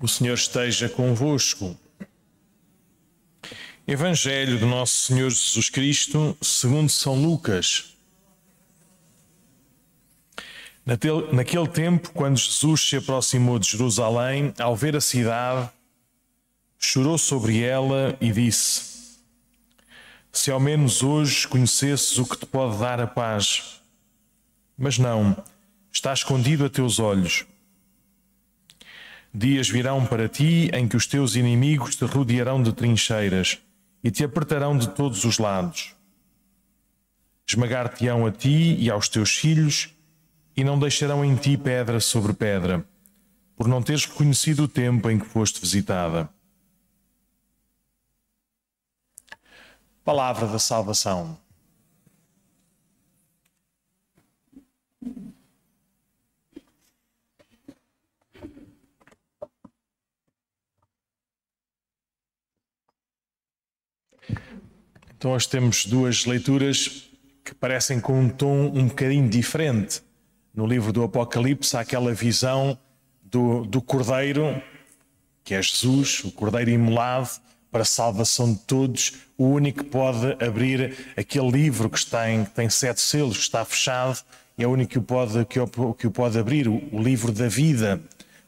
O Senhor esteja convosco. Evangelho do Nosso Senhor Jesus Cristo, segundo São Lucas. Naquele tempo, quando Jesus se aproximou de Jerusalém, ao ver a cidade, chorou sobre ela e disse: Se ao menos hoje conhecesses o que te pode dar a paz. Mas não, está escondido a teus olhos. Dias virão para ti em que os teus inimigos te rodearão de trincheiras e te apertarão de todos os lados. Esmagar-te-ão a ti e aos teus filhos, e não deixarão em ti pedra sobre pedra, por não teres reconhecido o tempo em que foste visitada. Palavra da salvação. Então, hoje temos duas leituras que parecem com um tom um bocadinho diferente. No livro do Apocalipse, há aquela visão do, do Cordeiro, que é Jesus, o Cordeiro imolado para a salvação de todos, o único que pode abrir aquele livro que, está em, que tem sete selos, que está fechado, é o único que o pode, que o, que o pode abrir, o, o livro da vida,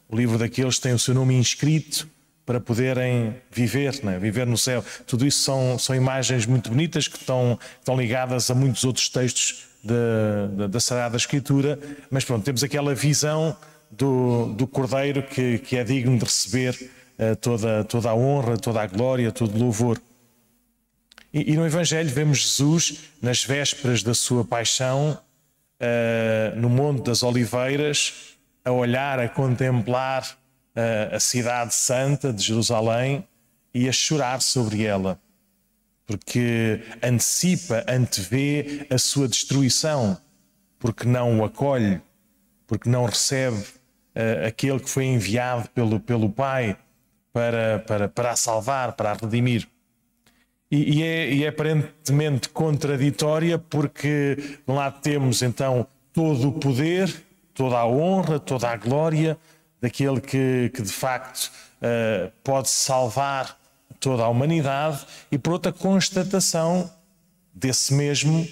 o livro daqueles que têm o seu nome inscrito para poderem viver, né? viver no céu. Tudo isso são, são imagens muito bonitas que estão, estão ligadas a muitos outros textos da, da Sagrada Escritura, mas pronto, temos aquela visão do, do Cordeiro que, que é digno de receber uh, toda, toda a honra, toda a glória, todo o louvor. E, e, no Evangelho vemos Jesus nas vésperas da sua paixão, uh, no Monte das Oliveiras, a olhar, a contemplar a, cidade santa de Jerusalém e a chorar sobre ela, porque antecipa, antevê a sua destruição, porque não o acolhe, porque não recebe uh, aquele que foi enviado pelo, pelo Pai para, para, para a salvar, para a redimir. E, e, é, e é aparentemente contraditória, porque de um lado temos então todo o poder, toda a honra, toda a glória, daquele que, que de facto uh, pode salvar toda a humanidade, e por outra constatação desse mesmo,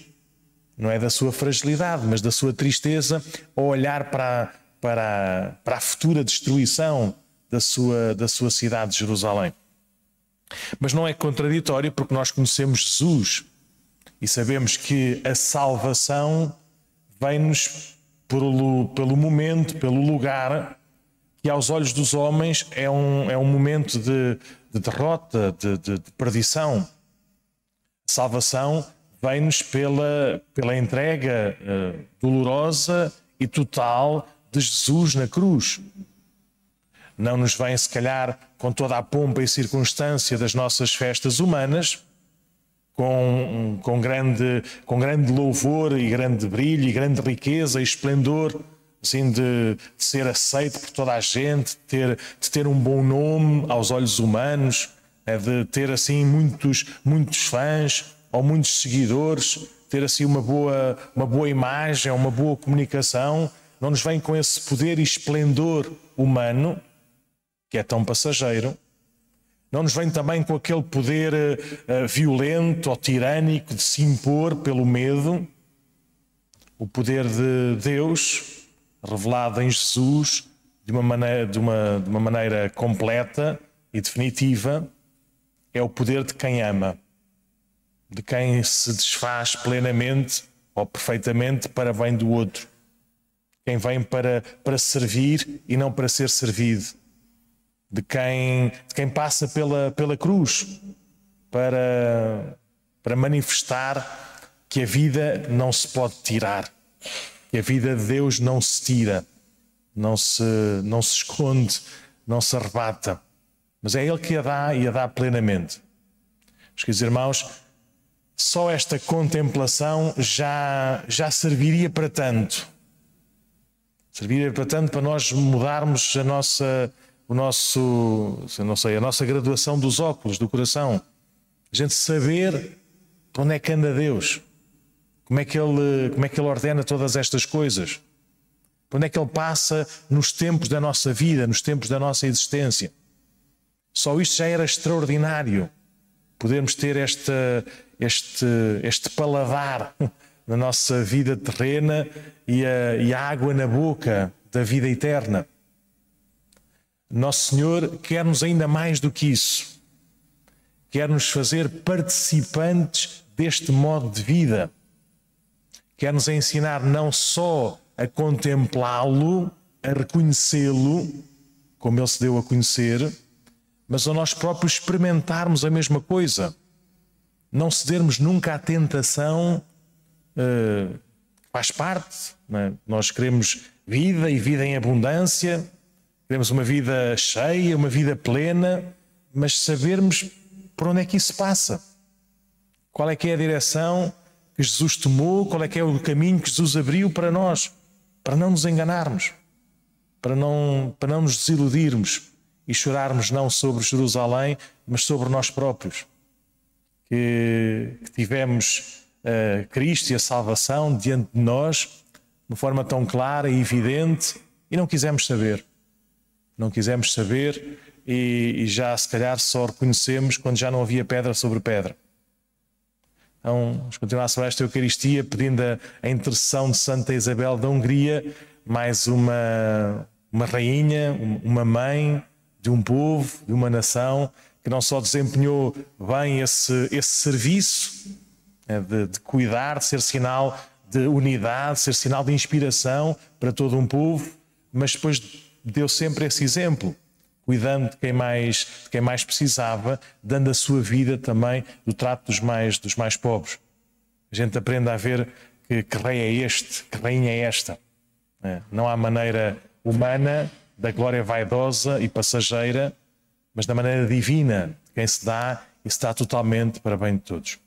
não é da sua fragilidade, mas da sua tristeza, ao olhar para, para, para a futura destruição da sua, da sua cidade de Jerusalém. Mas não é contraditório porque nós conhecemos Jesus e sabemos que a salvação vem-nos pelo, pelo momento, pelo lugar aos olhos dos homens é um, é um momento de, de derrota, de, de, de perdição. Salvação vem-nos pela, pela entrega uh, dolorosa e total de Jesus na cruz. Não nos vem, se calhar, com toda a pompa e circunstância das nossas festas humanas, com, com, grande, com grande louvor e grande brilho e grande riqueza e esplendor assim, de, de, ser aceito por toda a gente, de ter, de ter um bom nome aos olhos humanos, é de ter assim muitos, muitos fãs ou muitos seguidores, ter assim uma boa, uma boa imagem, uma boa comunicação, não nos vem com esse poder e esplendor humano, que é tão passageiro, não nos vem também com aquele poder uh, violento ou tirânico de se impor pelo medo, o poder de Deus, revelada em Jesus de uma maneira, de uma, de uma maneira completa e definitiva, é o poder de quem ama, de quem se desfaz plenamente ou perfeitamente para bem do outro. Quem vem para, para servir e não para ser servido. De quem, de quem passa pela, pela cruz para, para manifestar que a vida não se pode tirar que a vida de Deus não se tira, não se, não se esconde, não se arrebata, mas é Ele que a dá e a dá plenamente. Meus queridos irmãos, só esta contemplação já, já serviria para tanto. Serviria para tanto para nós mudarmos a nossa, o nosso, não sei, a nossa graduação dos óculos, do coração. A gente saber onde é que anda Deus. Como é que ele, como é que ele ordena todas estas coisas? Por onde é que Ele passa nos tempos da nossa vida, nos tempos da nossa existência? Só isto já era extraordinário. Podermos ter este, este, este paladar na nossa vida terrena e a, e a água na boca da vida eterna. Nosso Senhor quer-nos ainda mais do que isso. Quer-nos fazer participantes deste modo de vida. Quer-nos ensinar não só a contemplá-lo, a reconhecê-lo, como ele se deu a conhecer, mas a nós próprios experimentarmos a mesma coisa. Não cedermos nunca à tentação, uh, faz parte. É? Nós queremos vida e vida em abundância, queremos uma vida cheia, uma vida plena, mas sabermos por onde é que isso passa. Qual é que é a direção que Jesus tomou, qual é que é o caminho que Jesus abriu para nós, para não nos enganarmos, para não, para não nos desiludirmos e chorarmos não sobre Jerusalém, mas sobre nós próprios. Que, que tivemos uh, Cristo e a salvação diante de nós de forma tão clara e evidente e não quisemos saber. Não quisemos saber e, e já se calhar só reconhecemos quando já não havia pedra sobre pedra. Então, vamos continuar a celebrar esta Eucaristia pedindo a, intercessão de Santa Isabel da Hungria, mais uma, uma rainha, uma mãe de um povo, de uma nação, que não só desempenhou bem esse, esse serviço né, de, de cuidar, de ser sinal de unidade, ser sinal de inspiração para todo um povo, mas depois deu sempre esse exemplo, cuidando de quem mais, de quem mais precisava, dando a sua vida também do trato dos mais, dos mais pobres. A gente aprende a ver que, que rei é este, que rainha é esta. Né. Não há maneira humana da glória vaidosa e passageira, mas da maneira divina quem se dá e se dá totalmente para bem de todos.